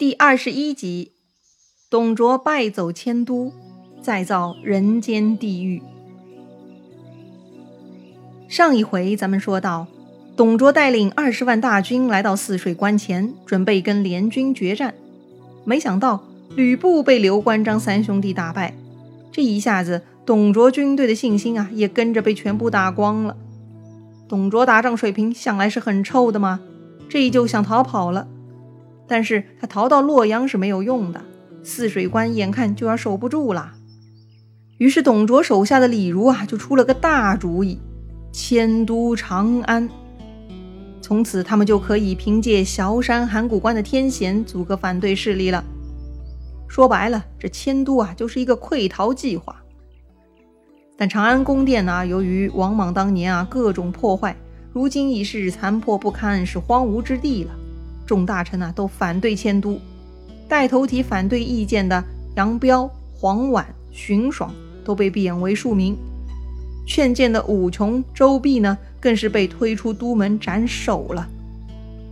第二十一集，董卓败走迁都，再造人间地狱。上一回咱们说到，董卓带领二十万大军来到泗水关前，准备跟联军决战。没想到吕布被刘关张三兄弟打败，这一下子，董卓军队的信心啊，也跟着被全部打光了。董卓打仗水平向来是很臭的嘛，这就想逃跑了。但是他逃到洛阳是没有用的，泗水关眼看就要守不住了。于是董卓手下的李儒啊，就出了个大主意，迁都长安。从此他们就可以凭借崤山函谷关的天险阻隔反对势力了。说白了，这迁都啊，就是一个溃逃计划。但长安宫殿呢，由于王莽当年啊各种破坏，如今已是残破不堪，是荒芜之地了。众大臣呢都反对迁都，带头提反对意见的杨彪、黄琬、荀爽都被贬为庶民。劝谏的武琼、周弼呢，更是被推出都门斩首了。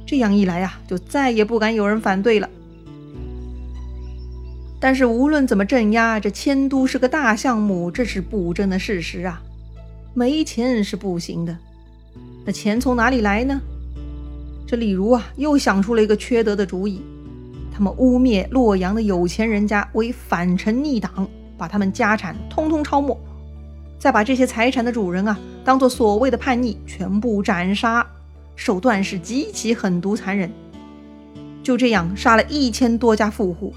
这样一来呀，就再也不敢有人反对了。但是无论怎么镇压，这迁都是个大项目，这是不争的事实啊。没钱是不行的，那钱从哪里来呢？这李儒啊，又想出了一个缺德的主意。他们污蔑洛阳的有钱人家为反臣逆党，把他们家产通通抄没，再把这些财产的主人啊，当做所谓的叛逆，全部斩杀，手段是极其狠毒残忍。就这样杀了一千多家富户，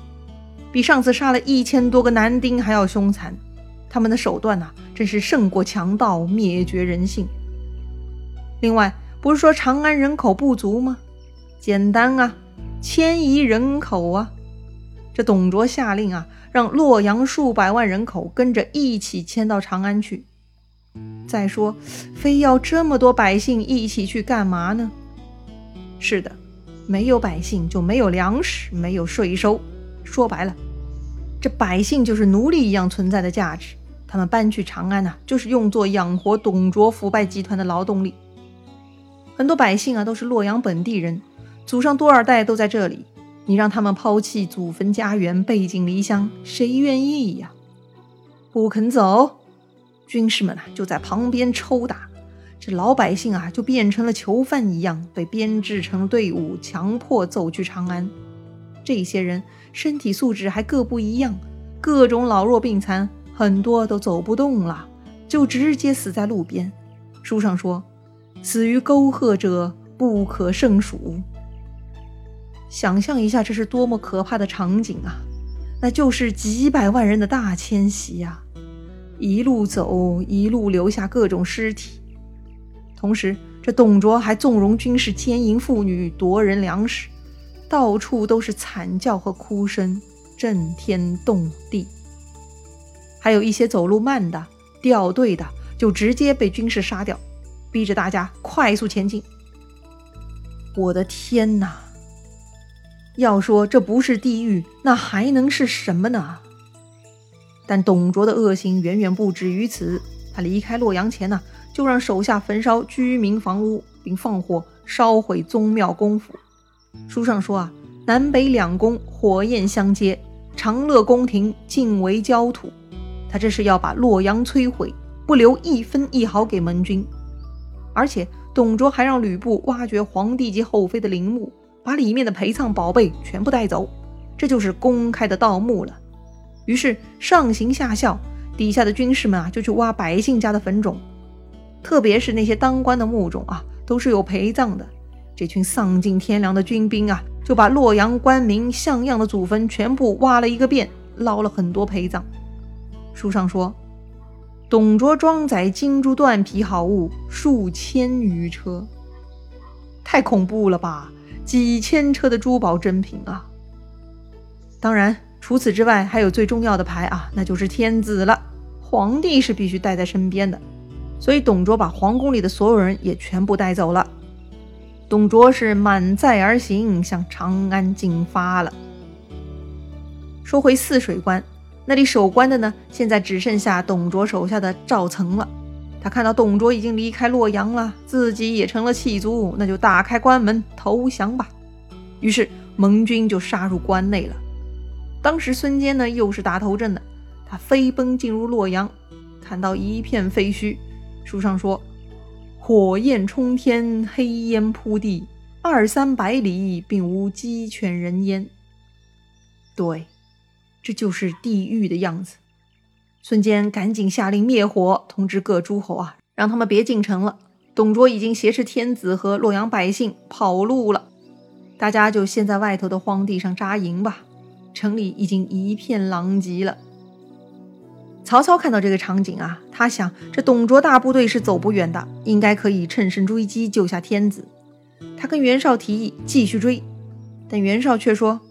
比上次杀了一千多个男丁还要凶残。他们的手段呐，真是胜过强盗，灭绝人性。另外。不是说长安人口不足吗？简单啊，迁移人口啊！这董卓下令啊，让洛阳数百万人口跟着一起迁到长安去。再说，非要这么多百姓一起去干嘛呢？是的，没有百姓就没有粮食，没有税收。说白了，这百姓就是奴隶一样存在的价值。他们搬去长安呐，就是用作养活董卓腐败集团的劳动力。很多百姓啊，都是洛阳本地人，祖上多少代都在这里。你让他们抛弃祖坟家园，背井离乡，谁愿意呀？不肯走，军士们啊就在旁边抽打。这老百姓啊，就变成了囚犯一样，被编制成队伍，强迫走去长安。这些人身体素质还各不一样，各种老弱病残，很多都走不动了，就直接死在路边。书上说。死于沟壑者不可胜数。想象一下，这是多么可怕的场景啊！那就是几百万人的大迁徙呀，一路走，一路留下各种尸体。同时，这董卓还纵容军士奸淫妇女、夺人粮食，到处都是惨叫和哭声，震天动地。还有一些走路慢的、掉队的，就直接被军士杀掉。逼着大家快速前进。我的天哪！要说这不是地狱，那还能是什么呢？但董卓的恶行远远不止于此。他离开洛阳前呢，就让手下焚烧居民房屋，并放火烧毁宗庙公府。书上说啊，南北两宫火焰相接，长乐宫廷尽为焦土。他这是要把洛阳摧毁，不留一分一毫给盟军。而且，董卓还让吕布挖掘皇帝及后妃的陵墓，把里面的陪葬宝贝全部带走，这就是公开的盗墓了。于是上行下效，底下的军士们啊就去挖百姓家的坟冢，特别是那些当官的墓冢啊，都是有陪葬的。这群丧尽天良的军兵啊，就把洛阳官民像样的祖坟全部挖了一个遍，捞了很多陪葬。书上说。董卓装载金珠缎皮好物数千余车，太恐怖了吧！几千车的珠宝珍品啊！当然，除此之外，还有最重要的牌啊，那就是天子了。皇帝是必须带在身边的，所以董卓把皇宫里的所有人也全部带走了。董卓是满载而行，向长安进发了。说回泗水关。那里守关的呢？现在只剩下董卓手下的赵岑了。他看到董卓已经离开洛阳了，自己也成了弃卒，那就打开关门投降吧。于是盟军就杀入关内了。当时孙坚呢又是打头阵的，他飞奔进入洛阳，看到一片废墟，书上说：“火焰冲天，黑烟铺地，二三百里并无鸡犬人烟。”对，这就是地狱的样子。孙坚赶紧下令灭火，通知各诸侯啊，让他们别进城了。董卓已经挟持天子和洛阳百姓跑路了，大家就先在外头的荒地上扎营吧。城里已经一片狼藉了。曹操看到这个场景啊，他想这董卓大部队是走不远的，应该可以乘胜追击，救下天子。他跟袁绍提议继续追，但袁绍却说：“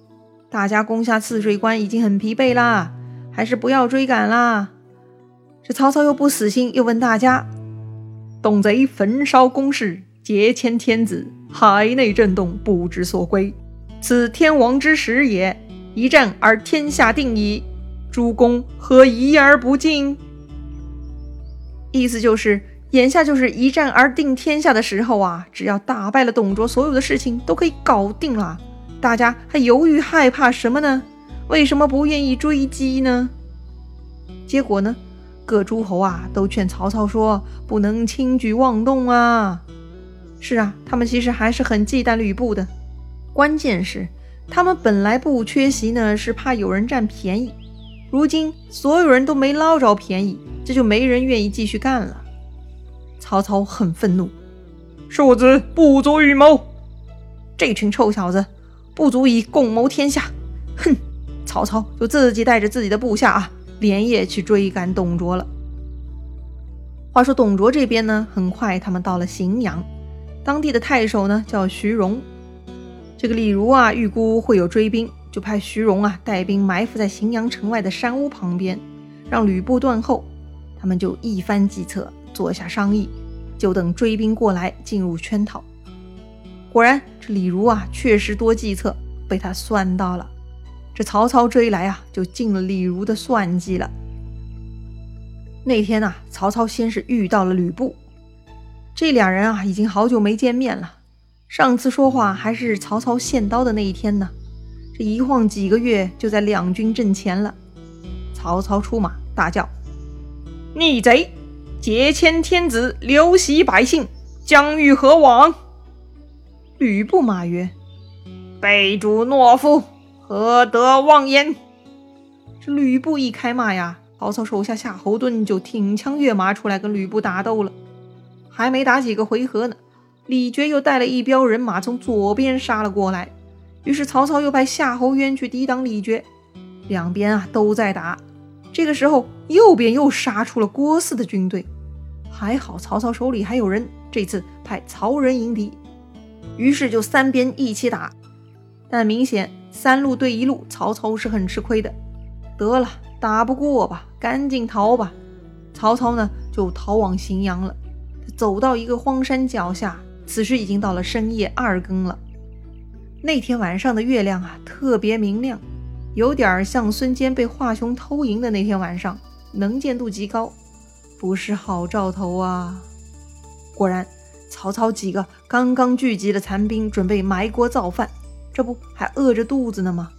大家攻下汜水关已经很疲惫啦，还是不要追赶啦。”这曹操又不死心，又问大家。董贼焚烧宫室，劫迁天子，海内震动，不知所归。此天王之时也，一战而天下定矣。诸公何疑而不进？意思就是，眼下就是一战而定天下的时候啊！只要打败了董卓，所有的事情都可以搞定了。大家还犹豫害怕什么呢？为什么不愿意追击呢？结果呢？各诸侯啊，都劝曹操说：“不能轻举妄动啊！”是啊，他们其实还是很忌惮吕布的。关键是，他们本来不缺席呢，是怕有人占便宜。如今所有人都没捞着便宜，这就没人愿意继续干了。曹操很愤怒：“庶子不足与谋，这群臭小子不足以共谋天下！”哼！曹操就自己带着自己的部下啊。连夜去追赶董卓了。话说董卓这边呢，很快他们到了荥阳，当地的太守呢叫徐荣。这个李儒啊，预估会有追兵，就派徐荣啊带兵埋伏在荥阳城外的山屋旁边，让吕布断后。他们就一番计策，坐下商议，就等追兵过来进入圈套。果然，这李儒啊确实多计策，被他算到了。这曹操追来啊，就进了李儒的算计了。那天呐，曹操先是遇到了吕布，这俩人啊，已经好久没见面了。上次说话还是曹操献刀的那一天呢。这一晃几个月，就在两军阵前了。曹操出马，大叫：“逆贼，劫迁天子，流徙百姓，将欲何往？”吕布骂曰：“背主懦夫！”何得妄言！这吕布一开骂呀，曹操手下夏侯惇就挺枪跃马出来跟吕布打斗了。还没打几个回合呢，李傕又带了一彪人马从左边杀了过来。于是曹操又派夏侯渊去抵挡李傕，两边啊都在打。这个时候右边又杀出了郭汜的军队，还好曹操手里还有人，这次派曹仁迎敌。于是就三边一起打，但明显。三路对一路，曹操是很吃亏的。得了，打不过吧，赶紧逃吧。曹操呢，就逃往荥阳了。走到一个荒山脚下，此时已经到了深夜二更了。那天晚上的月亮啊，特别明亮，有点像孙坚被华雄偷营的那天晚上，能见度极高，不是好兆头啊。果然，曹操几个刚刚聚集的残兵准备埋锅造饭。这不还饿着肚子呢吗？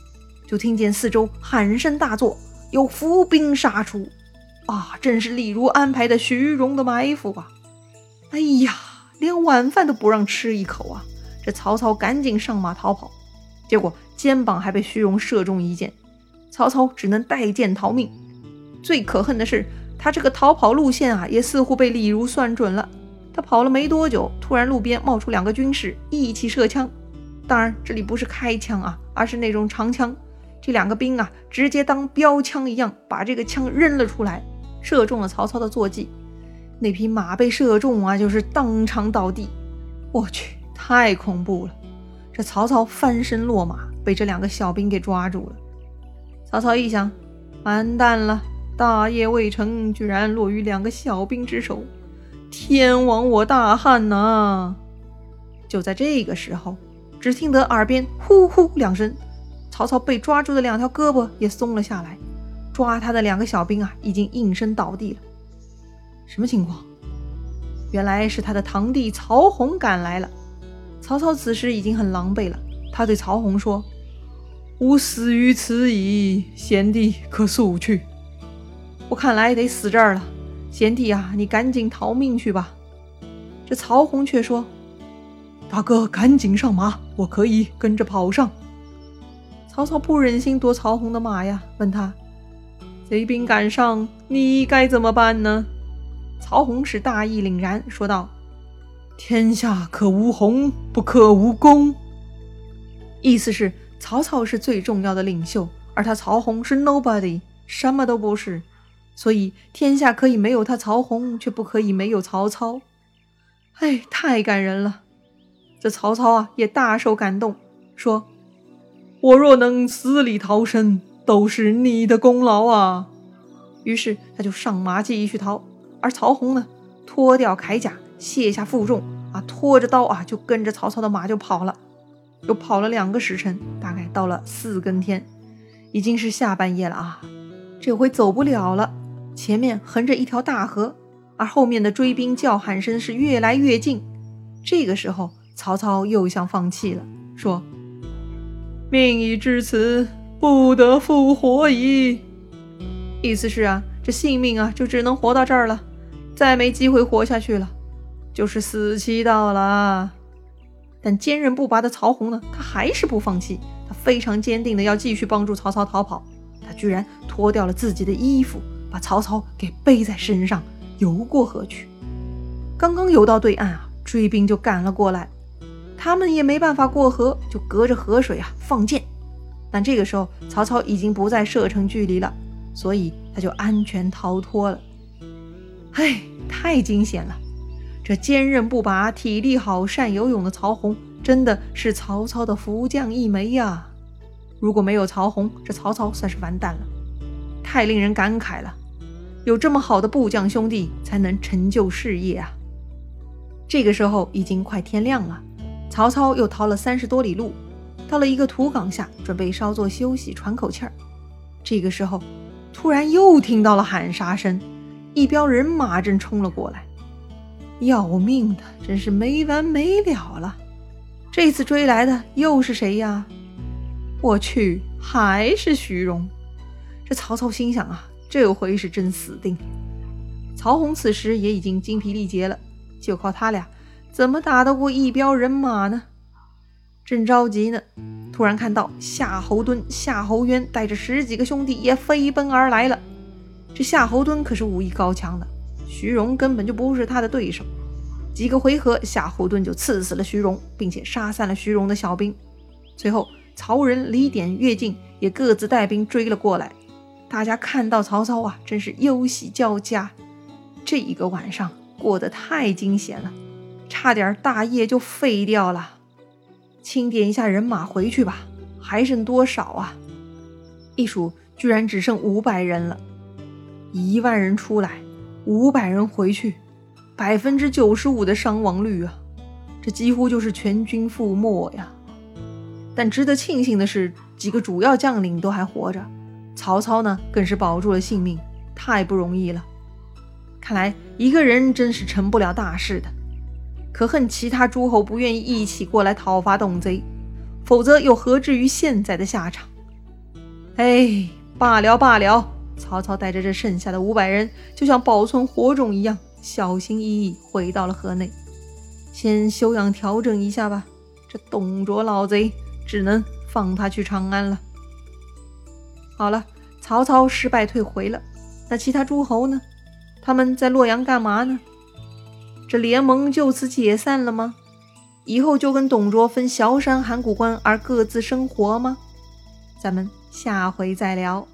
就听见四周喊声大作，有伏兵杀出。啊，正是李儒安排的徐荣的埋伏啊！哎呀，连晚饭都不让吃一口啊！这曹操赶紧上马逃跑，结果肩膀还被徐荣射中一箭，曹操只能带箭逃命。最可恨的是，他这个逃跑路线啊，也似乎被李儒算准了。他跑了没多久，突然路边冒出两个军士，一起射枪。当然，这里不是开枪啊，而是那种长枪。这两个兵啊，直接当标枪一样，把这个枪扔了出来，射中了曹操的坐骑。那匹马被射中啊，就是当场倒地。我去，太恐怖了！这曹操翻身落马，被这两个小兵给抓住了。曹操一想，完蛋了，大业未成，居然落于两个小兵之手，天亡我大汉呐！就在这个时候。只听得耳边呼呼两声，曹操被抓住的两条胳膊也松了下来，抓他的两个小兵啊，已经应声倒地了。什么情况？原来是他的堂弟曹洪赶来了。曹操此时已经很狼狈了，他对曹洪说：“吾死于此矣，贤弟可速去。我看来得死这儿了，贤弟啊，你赶紧逃命去吧。”这曹洪却说：“大哥，赶紧上马，我可以跟着跑上。”曹操不忍心夺曹洪的马呀，问他：“贼兵赶上，你该怎么办呢？”曹洪是大义凛然，说道：“天下可无红，不可无公。”意思是曹操是最重要的领袖，而他曹洪是 nobody，什么都不是，所以天下可以没有他曹洪，却不可以没有曹操。哎，太感人了！这曹操啊，也大受感动，说：“我若能死里逃生，都是你的功劳啊！”于是他就上马继续逃，而曹洪呢，脱掉铠甲，卸下负重，啊，拖着刀啊，就跟着曹操的马就跑了。又跑了两个时辰，大概到了四更天，已经是下半夜了啊！这回走不了了，前面横着一条大河。而后面的追兵叫喊声是越来越近，这个时候曹操又想放弃了，说：“命已至此，不得复活矣。”意思是啊，这性命啊就只能活到这儿了，再没机会活下去了，就是死期到了。但坚韧不拔的曹洪呢，他还是不放弃，他非常坚定的要继续帮助曹操逃跑。他居然脱掉了自己的衣服，把曹操给背在身上。游过河去，刚刚游到对岸啊，追兵就赶了过来，他们也没办法过河，就隔着河水啊放箭。但这个时候曹操已经不在射程距离了，所以他就安全逃脱了。唉，太惊险了！这坚韧不拔、体力好、善游泳的曹洪，真的是曹操的福将一枚呀！如果没有曹洪，这曹操算是完蛋了，太令人感慨了。有这么好的部将兄弟，才能成就事业啊！这个时候已经快天亮了，曹操又逃了三十多里路，到了一个土岗下，准备稍作休息，喘口气儿。这个时候，突然又听到了喊杀声，一彪人马正冲了过来。要命的，真是没完没了了！这次追来的又是谁呀？我去，还是徐荣！这曹操心想啊。这回是真死定了！曹洪此时也已经精疲力竭了，就靠他俩，怎么打得过一彪人马呢？正着急呢，突然看到夏侯惇、夏侯渊带着十几个兄弟也飞奔而来了。这夏侯惇可是武艺高强的，徐荣根本就不是他的对手。几个回合，夏侯惇就刺死了徐荣，并且杀散了徐荣的小兵。随后，曹仁、李典、乐进也各自带兵追了过来。大家看到曹操啊，真是忧喜交加。这一个晚上过得太惊险了，差点大业就废掉了。清点一下人马，回去吧，还剩多少啊？一数，居然只剩五百人了。一万人出来，五百人回去，百分之九十五的伤亡率啊！这几乎就是全军覆没呀。但值得庆幸的是，几个主要将领都还活着。曹操呢，更是保住了性命，太不容易了。看来一个人真是成不了大事的。可恨其他诸侯不愿意一起过来讨伐董贼，否则又何至于现在的下场？哎，罢了罢了。曹操带着这剩下的五百人，就像保存火种一样，小心翼翼回到了河内，先休养调整一下吧。这董卓老贼，只能放他去长安了。好了，曹操失败退回了，那其他诸侯呢？他们在洛阳干嘛呢？这联盟就此解散了吗？以后就跟董卓分崤山函谷关而各自生活吗？咱们下回再聊。